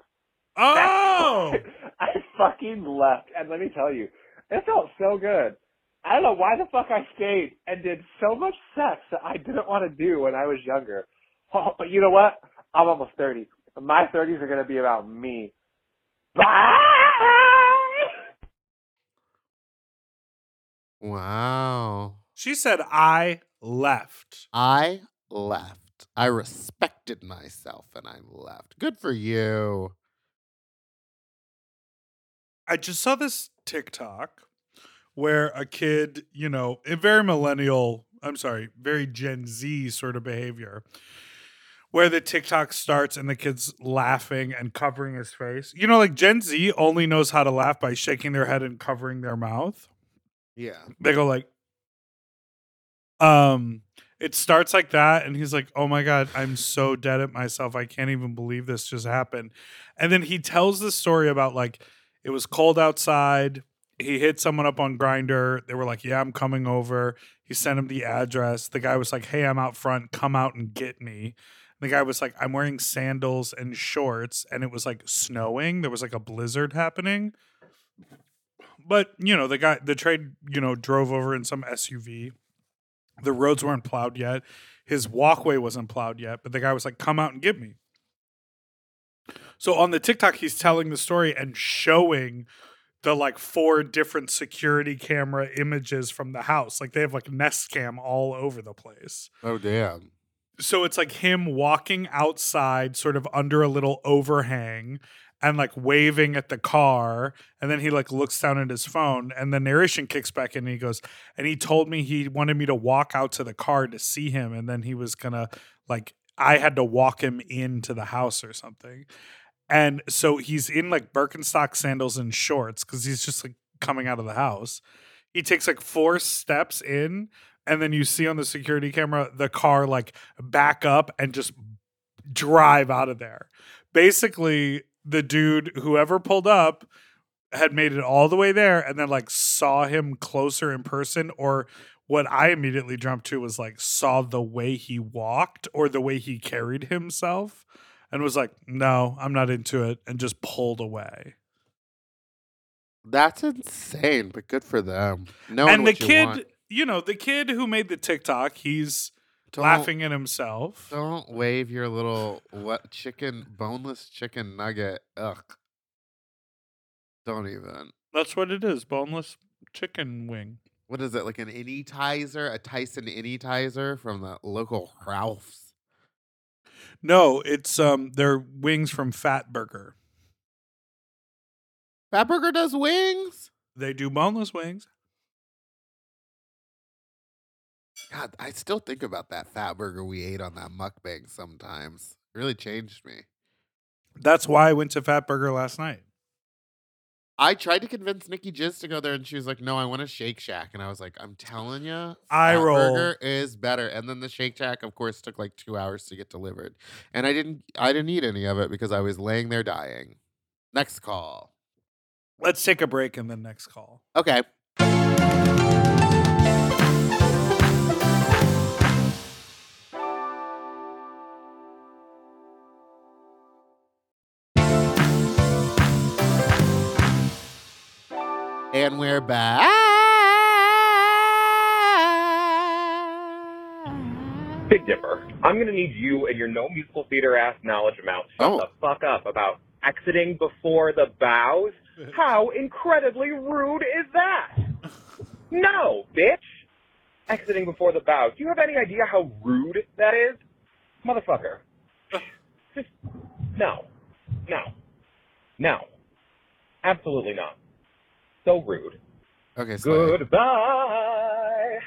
Oh, I fucking left. And let me tell you, it felt so good. I don't know why the fuck I stayed and did so much sex that I didn't want to do when I was younger. Oh, but you know what? I'm almost 30. My 30s are going to be about me. Bye! Wow. she said I left. I left. I respected myself and I left. Good for you. I just saw this TikTok where a kid, you know, a very millennial, I'm sorry, very Gen Z sort of behavior, where the TikTok starts and the kid's laughing and covering his face. You know, like Gen Z only knows how to laugh by shaking their head and covering their mouth. Yeah. They go like, um, it starts like that and he's like oh my god i'm so dead at myself. I can't even believe this just happened. And then he tells the story about like it was cold outside. He hit someone up on Grindr they were like yeah i'm coming over. He sent him the address. The guy was like hey i'm out front. Come out and get me. The guy was like i'm wearing sandals and shorts and it was like snowing. There was like a blizzard happening. But you know the guy the trade you know drove over in some suv the roads weren't plowed yet. His walkway wasn't plowed yet, but the guy was like, "Come out and get me." So on the TikTok, he's telling the story and showing the like four different security camera images from the house. Like they have like Nest Cam all over the place. Oh damn. So it's like him walking outside, sort of under a little overhang, and like waving at the car and then he like looks down at his phone and the narration kicks back in and he goes and he told me he wanted me to walk out to the car to see him and then he was gonna like i had to walk him into the house or something. And so he's in like birkenstock sandals and shorts because he's just like coming out of the house. He takes like four steps in and then you see on the security camera the car like back up and just drive out of there. Basically the dude whoever pulled up had made it all the way there and then like saw him closer in person or what I immediately jumped to was like saw the way he walked or the way he carried himself and was like no I'm not into it and just pulled away. That's insane, but good for them. Knowing and the you kid, want. you know, the kid who made the TikTok, he's Don't- laughing at himself. Don't wave your little what chicken boneless chicken nugget. Ugh. Don't even. That's what it is, boneless chicken wing. What is it? Like an Anytizer, a Tyson Anytizer from the local Ralph's. No, it's um they're wings from Fat Burger. Fatburger does wings. They do boneless wings. God, I still think about that fat burger we ate on that mukbang sometimes. It really changed me. That's why I went to Fat Burger last night. I tried to convince Nikki Jizz to go there, and she was like, "No, I want a Shake Shack." And I was like, "I'm telling you, Eye roll. Burger is better." And then the Shake Shack, of course, took like two hours to get delivered, and I didn't, I didn't eat any of it because I was laying there dying. Next call. Let's take a break and then next call. Okay. And we're back. Big Dipper, I'm going to need you and your no musical theater ass knowledge amount to shut Oh. the fuck up about exiting before the bows. How incredibly rude is that? No, bitch. Exiting before the bows. Do you have any idea how rude that is? Motherfucker. Just, no. No. No. Absolutely not. So rude. Okay, Slay. Goodbye.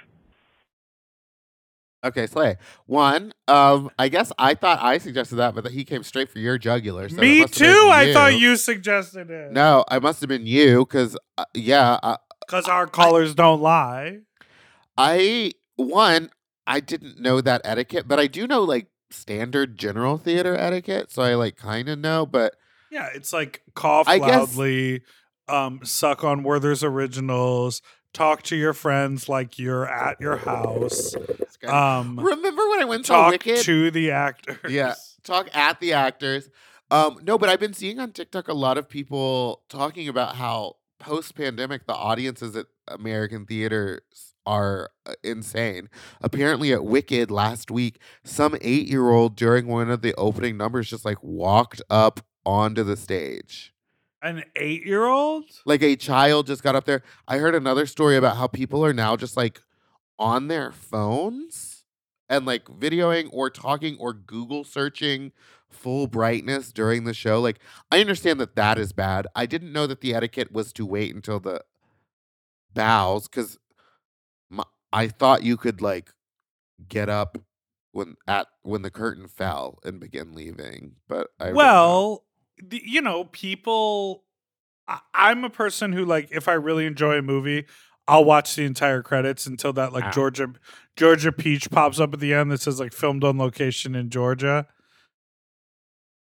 Okay, Slay. One, um, I guess I thought I suggested that, but he came straight for your jugular. So Me must have been too. I thought you suggested it. No, I must have been you because, uh, yeah, uh, Because our callers don't lie. I one I didn't know that etiquette, but I do know like standard general theater etiquette, so I like kind of know. But Yeah, it's like cough I guess- loudly, um, suck on Werther's originals, talk to your friends like you're at your house. Um, remember when I went to talk Wicked? to the actors. Yeah, talk at the actors. Um, no, but I've been seeing on TikTok a lot of people talking about how post pandemic the audiences at American theaters are uh, insane. Apparently, at Wicked last week, some eight year old during one of the opening numbers just like walked up onto the stage. An eight year old? Like a child just got up there. I heard another story about how people are now just like on their phones and like videoing or talking or Google searching full brightness during the show. Like, I understand that that is bad. I didn't know that the etiquette was to wait until the bows because I thought you could like get up when at when the curtain fell and begin leaving. But I well, you know, people. I, I'm a person who like if I really enjoy a movie, I'll watch the entire credits until that like Ah. Georgia Georgia Peach pops up at the end that says like filmed on location in Georgia.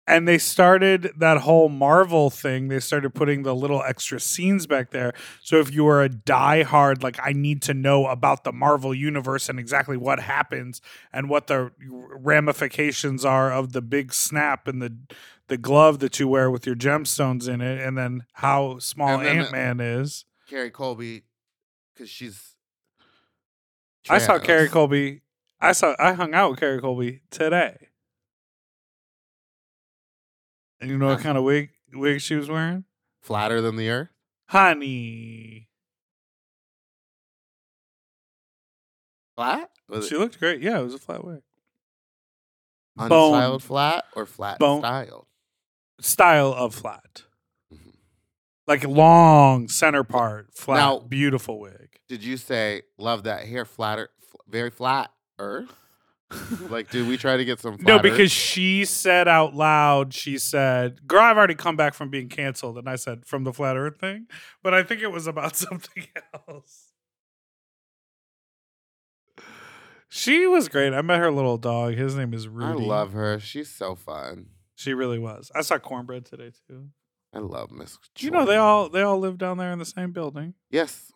And they started that whole Marvel thing. They started putting the little extra scenes back there. So if you are a diehard, like I need to know about the Marvel universe and exactly what happens and what the ramifications are of the big snap and the the glove that you wear with your gemstones in it, and then how small And then Ant Man is. Kerri Colby, because she's. I saw Kerri. Colby. I saw. I hung out with Kerri Colby today. And you know what Huh. kind of wig wig she was wearing? Flatter than the earth. Honey. Flat? Was She it looked great. Yeah, it was a flat wig. unstyled flat or flat Bone. styled? Style of flat. Mhm. Like long center part, flat, Now- beautiful wig. Did you say love that hair flatter, fl- very flat earth? like, did we try to get some? Flat No, because she said out loud, she said, Girl, I've already come back from being canceled. And I said, From the flat earth thing. But I think it was about something else. She was great. I met her little dog. His name is Rudy. I love her. She's so fun. She really was. I saw Kornbread today too. I love Miss. You know they all they all live down there in the same building. Yes,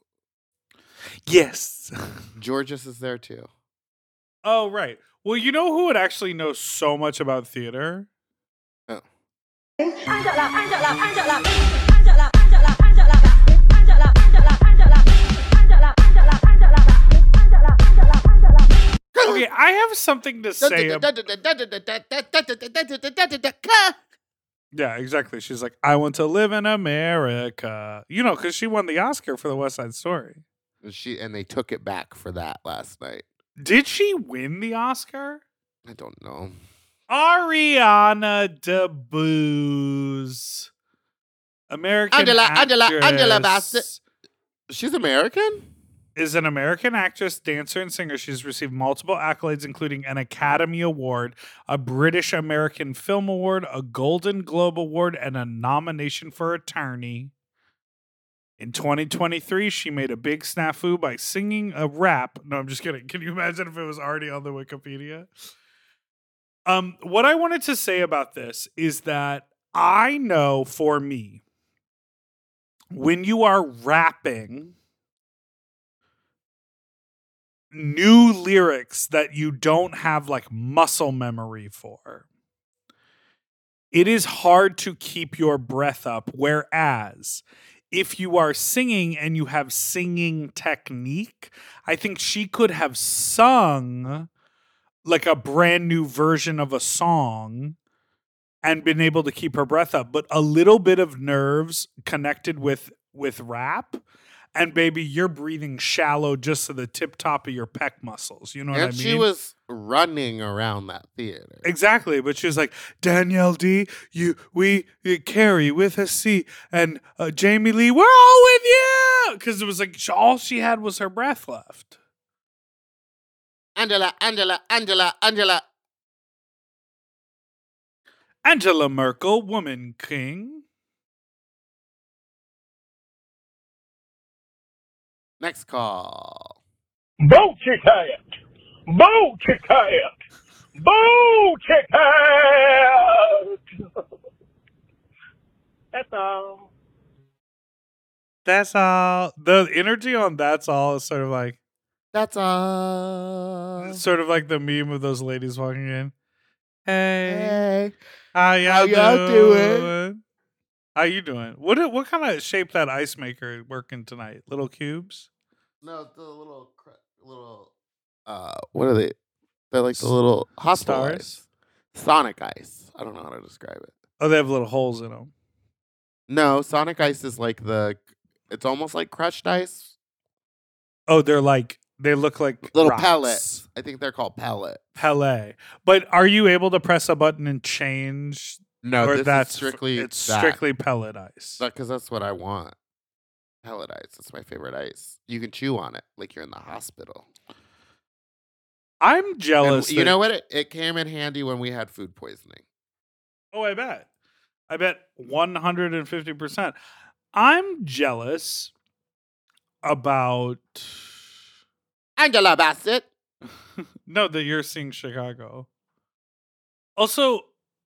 Yes. Jorgeous is there too. oh right. Well, you know who would actually know so much about theater? Oh. Angela, Angela, Angela, Angela, Angela, Angela, Okay, I have something to say. ab- Yeah, exactly. She's like, I want to live in America. You know, because she won the Oscar for the West Side Story. And she and they took it back for that last night. Did she win the Oscar? I don't know. Ariana DeBose. American Angela, Angela, Angela actress, Bassett. She's American. Is an American actress, dancer, and singer. She's received multiple accolades, including an Academy Award, a British American Film Award, a Golden Globe Award, and a nomination for attorney. In 2023, she made a big snafu by singing a rap. No, I'm just kidding. Can you imagine if it was already on the Wikipedia? Um, what I wanted to say about this is that I know for me, when you are rapping new lyrics that you don't have like muscle memory for, it is hard to keep your breath up. Whereas if you are singing and you have singing technique, I think she could have sung like a brand new version of a song and been able to keep her breath up but a little bit of nerves connected with with rap and baby you're breathing shallow just to the tip top of your pec muscles you know what and i mean she was running around that theater. Exactly, but she was like Danielle D. You, we, uh, Carrie with a C, and uh, Jamie Lee. We're all with you because it was like all she had was her breath left. Angela, Angela, Angela, Angela. Angela Merkel, woman king. Next call. Bullshit! Bullshit! Bullshit! That's all. That's all. The energy on that's all is sort of like That's all. sort of like the meme of those ladies walking in. Hey, Hey. how y'all, How y'all doing? doing? How you doing? What what kind of shape that ice maker working tonight? Little cubes? No, the little, little. Uh, what are they? They're like the little hospital Stars? ice. Sonic ice. I don't know how to describe it. Oh, they have little holes in them. No, Sonic ice is like the. It's almost like crushed ice. Oh, they're like they look like Little rocks. pellets. I think they're called pellet. Pele. But are you able to press a button and change? No, or this that's is strictly it's that. strictly pellet ice. because that's what I want. Pellet ice. That's my favorite ice. You can chew on it like you're in the hospital. I'm And jealous. you that- know what? It, it came in handy when we had food poisoning. Oh, I bet. I bet 150%. I'm jealous about Angela Bassett. no that you're seeing Chicago. Also,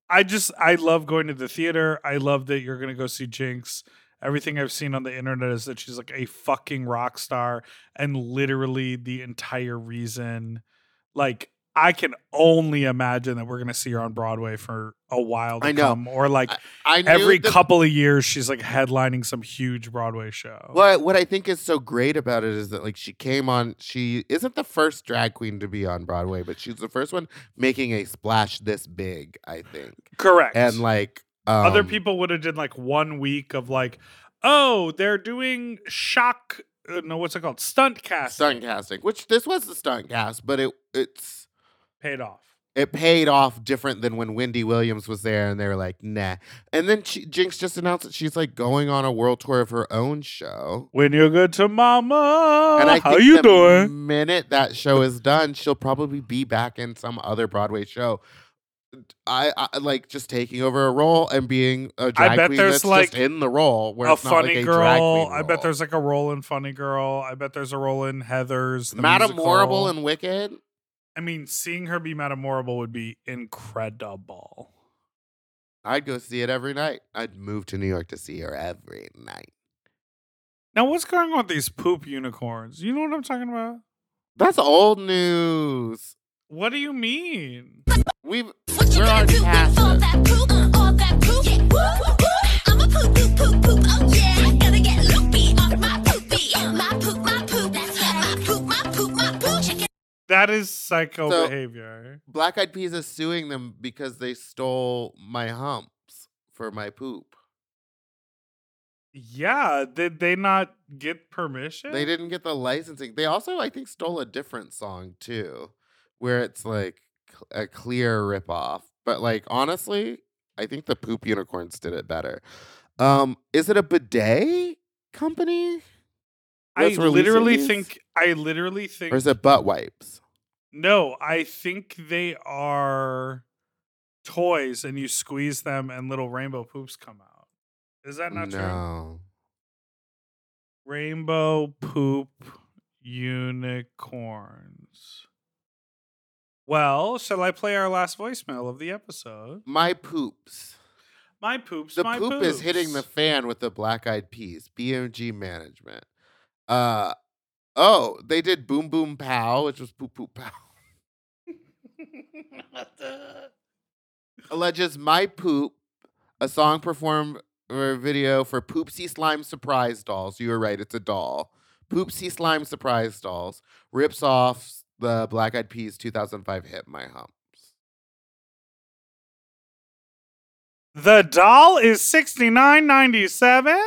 I just I love going to the theater. I love that you're gonna go see Jinkx. Everything I've seen on the internet is that she's like a fucking rock star, and literally the entire reason, like I can only imagine that we're gonna see her on Broadway for a while to I know. come, or like I knew every that- couple of years she's like headlining some huge Broadway show. What what I think is so great about it is that like she came on she isn't the first drag queen to be on Broadway, but she's the first one making a splash this big, I think. Correct. And like um, other people would have did like one week of like, oh, they're doing shock. Uh, no, what's it called? Stunt casting. stunt casting, which this was the stunt cast, but it it's paid off. it paid off different than when Wendy Williams was there and they were like, nah. And then she, Jinkx just announced that she's like going on a world tour of her own show. When you're good to mama, and I how you the doing? minute that show is done, she'll probably be back in some other Broadway show. I, I like just taking over a role and being a drag bet queen there's, that's like, just in the role. Where A it's not like funny a drag girl. I bet there's like a role in Funny Girl. I bet there's a role in Heather's. the Madame musical. Horrible and Wicked. I mean, seeing her be Madame Horrible would be incredible. I'd go see it every night. I'd move to New York to see her every night. Now, what's going on with these poop unicorns? You know what I'm talking about? That's old news. What do you mean? We've we're already past it. That is psycho So- behavior. Black Eyed Peas is suing them because they stole my humps for my poop. Yeah, did they not get permission? They didn't get the licensing. They also, I think, stole a different song too, where it's like a clear ripoff. But like honestly, I think the Poop Unicorns did it better. Um, is it a bidet company? I literally these? think I literally think Or is it butt wipes? no, I think they are toys and you squeeze them and little rainbow poops come out. Is that not true? no. Rainbow poop unicorns. Well, shall I play our last voicemail of the episode? My poops. My poops, The my poop is hitting the fan with the black eyed peas. BMG management. Uh oh, they did boom boom pow, which was poop poop pow. Alleges my poop, a song performed or video for Poopsie Slime Surprise Dolls. You were right, it's a doll. Poopsie Slime Surprise Dolls rips off the Black Eyed Peas 2005 hit My Humps. The doll is sixty nine ninety seven.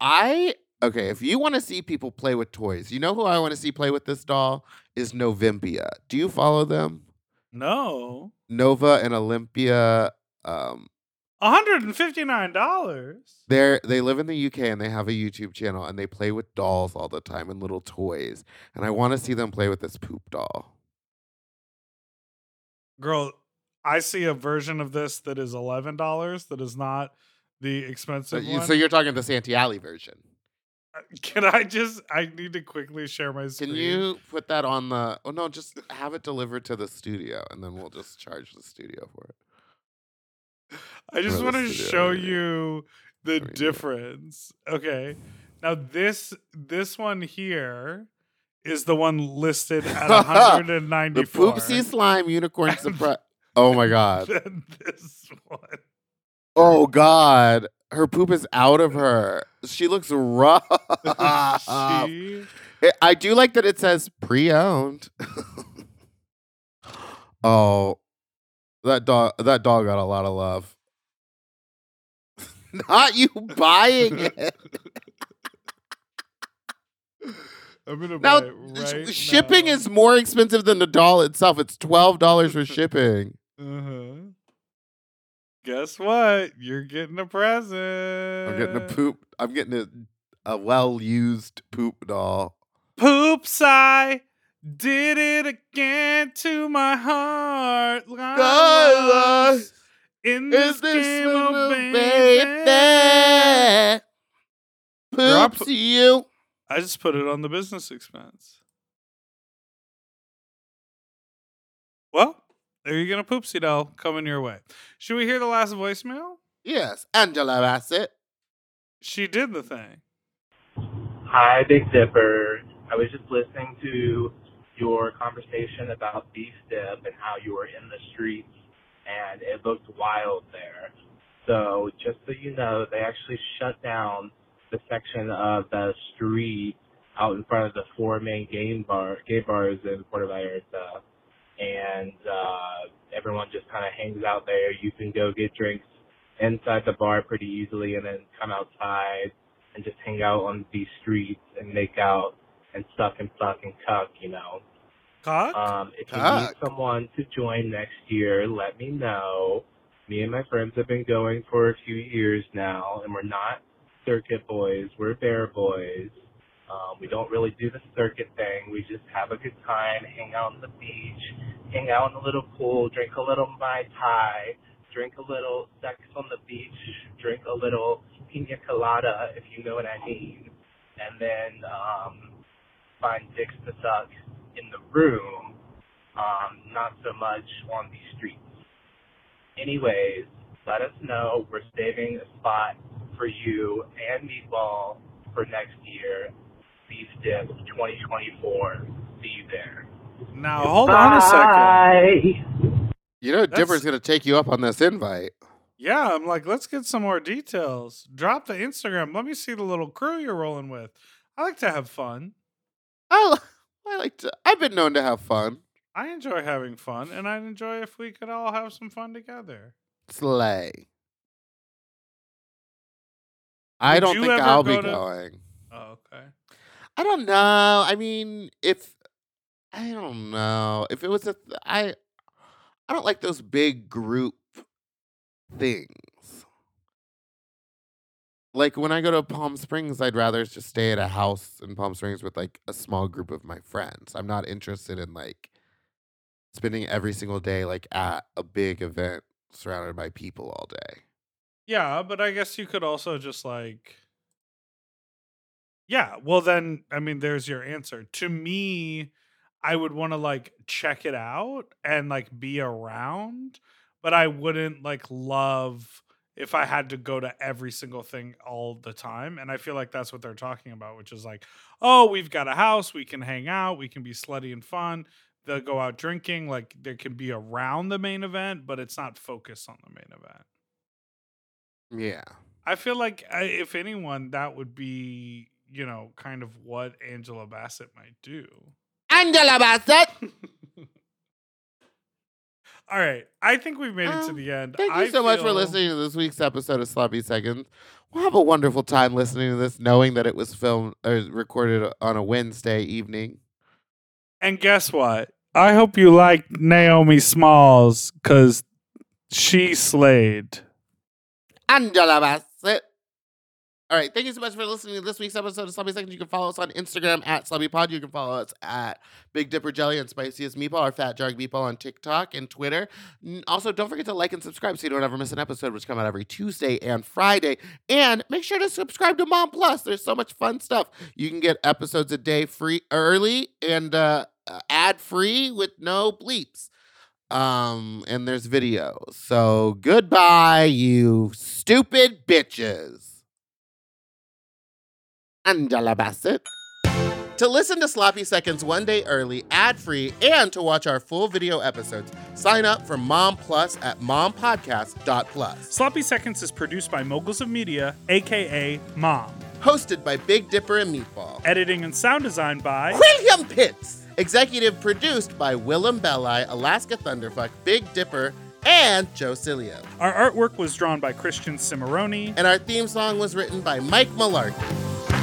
I okay, if you want to see people play with toys, you know who I want to see play with this doll is Novimpia. Do you follow them? No, Nova and Olympia um one hundred and fifty nine dollars. they're they live in the UK and they have a YouTube channel and they play with dolls all the time and little toys. And I want to see them play with this poop doll. Girl, I see a version of this that is eleven dollars. That is not the expensive you, one. so you're talking the Santee Alley version. Uh, can I just? I need to quickly share my screen. Can you put that on the Oh no, just have it delivered to the studio and then we'll just charge the studio for it. I just want to show you the I mean, yeah. difference. Okay. Now this this one here is the one listed at 194. The Poopsie Slime Unicorn Surprise. Oh my god. This one. Oh God, her poop is out of her. She looks rough. She- I- I do like that it says pre-owned. oh, that dog. That dog got a lot of love. Not you buying it. I'm gonna Now, buy it sh- right shipping now. is more expensive than the doll itself. It's twelve dollars for shipping. Uh-huh. Guess what? You're getting a present. I'm getting a poop. I'm getting a a well used poop doll. Poop I did it again to my heart. God, lost in this Is this game, little oh, baby. baby? Drop- Poops you. I just put it on the business expense. Well, there you go, poopsie doll coming your way. Should we hear the last voicemail? Yes, Angela Bassett. She did the thing. Hi, Big Dipper. I was just listening to your conversation about beef dip and how you were in the streets, and it looked wild there. So, just so you know, they actually shut down the section of the street out in front of the four main game bar, gay bars in Puerto Vallarta, and uh, everyone just kind of hangs out there. You can go get drinks inside the bar pretty easily, and then come outside and just hang out on these streets and make out and suck and suck and cuck, you know. Cock? Um, if you need someone to join next year, let me know. Me and my friends have been going for a few years now, and we're not circuit boys. We're bear boys. Um, we don't really do the circuit thing. We just have a good time, hang out on the beach, hang out in a little pool, drink a little Mai Tai, drink a little sex on the beach, drink a little pina colada, if you know what I mean, and then um, find dicks to suck in the room, um, not so much on the streets. Anyways, let us know. We're saving a spot for you and Meatball for next year. Beef Dip 2024. See you there. now, hold on a second. You know, That's- Dipper's going to take you up on this invite. Yeah, I'm like, let's get some more details. Drop the Instagram. Let me see the little crew you're rolling with. I like to have fun. I, I like to, I've been known to have fun. I enjoy having fun, and I'd enjoy if we could all have some fun together. Slay. I Would don't you think ever I'll be go to- going. Oh, okay. I don't know. I mean, if I don't know if it was a, th- I, I don't like those big group things. Like when I go to Palm Springs, I'd rather just stay at a house in Palm Springs with like a small group of my friends. I'm not interested in like spending every single day like at a big event surrounded by people all day. Yeah, but I guess you could also just like Yeah, well then I mean there's your answer. To me, I would want to like check it out and like be around, but I wouldn't like love if I had to go to every single thing all the time. And I feel like that's what they're talking about, which is like, oh, we've got a house, we can hang out, we can be slutty and fun. They'll go out drinking, like there can be around the main event, but it's not focused on the main event. Yeah. I feel like I, if anyone, that would be, you know, kind of what Angela Bassett might do. Angela Bassett. All right. I think we've made it to Um, the end. Thank you I so much for feel- listening to this week's episode of Sloppy Seconds. We'll have a wonderful time listening to this, knowing that it was filmed or recorded on a Wednesday evening. And guess what? I hope you like Naomi Smalls because she slayed. Angela Bassett. All right. Thank you so much for listening to this week's episode of Sloppy Seconds. You can follow us on Instagram at SloppyPod. You can follow us at Big Dipper Jelly and Spiciest Meatball or Fat Jarg Meatball on TikTok and Twitter. Also, don't forget to like and subscribe so you don't ever miss an episode, which come out every Tuesday and Friday. And make sure to subscribe to Mom Plus. There's so much fun stuff. You can get episodes a day free early and uh, ad free with no bleeps. Um, and there's videos. So goodbye, you stupid bitches. Angela Bassett. To listen to Sloppy Seconds one day early, ad free, and to watch our full video episodes, sign up for Mom Plus at mompodcast.plus. Sloppy Seconds is produced by Moguls of Media, aka Mom. Hosted by Big Dipper and Meatball. Editing and sound design by William Pitts. Executive produced by Willam Belli, Alaska Thunderfuck, Big Dipper, and Joe Cilio. Our artwork was drawn by Christian Cimarroni. And our theme song was written by Mike Malarkey.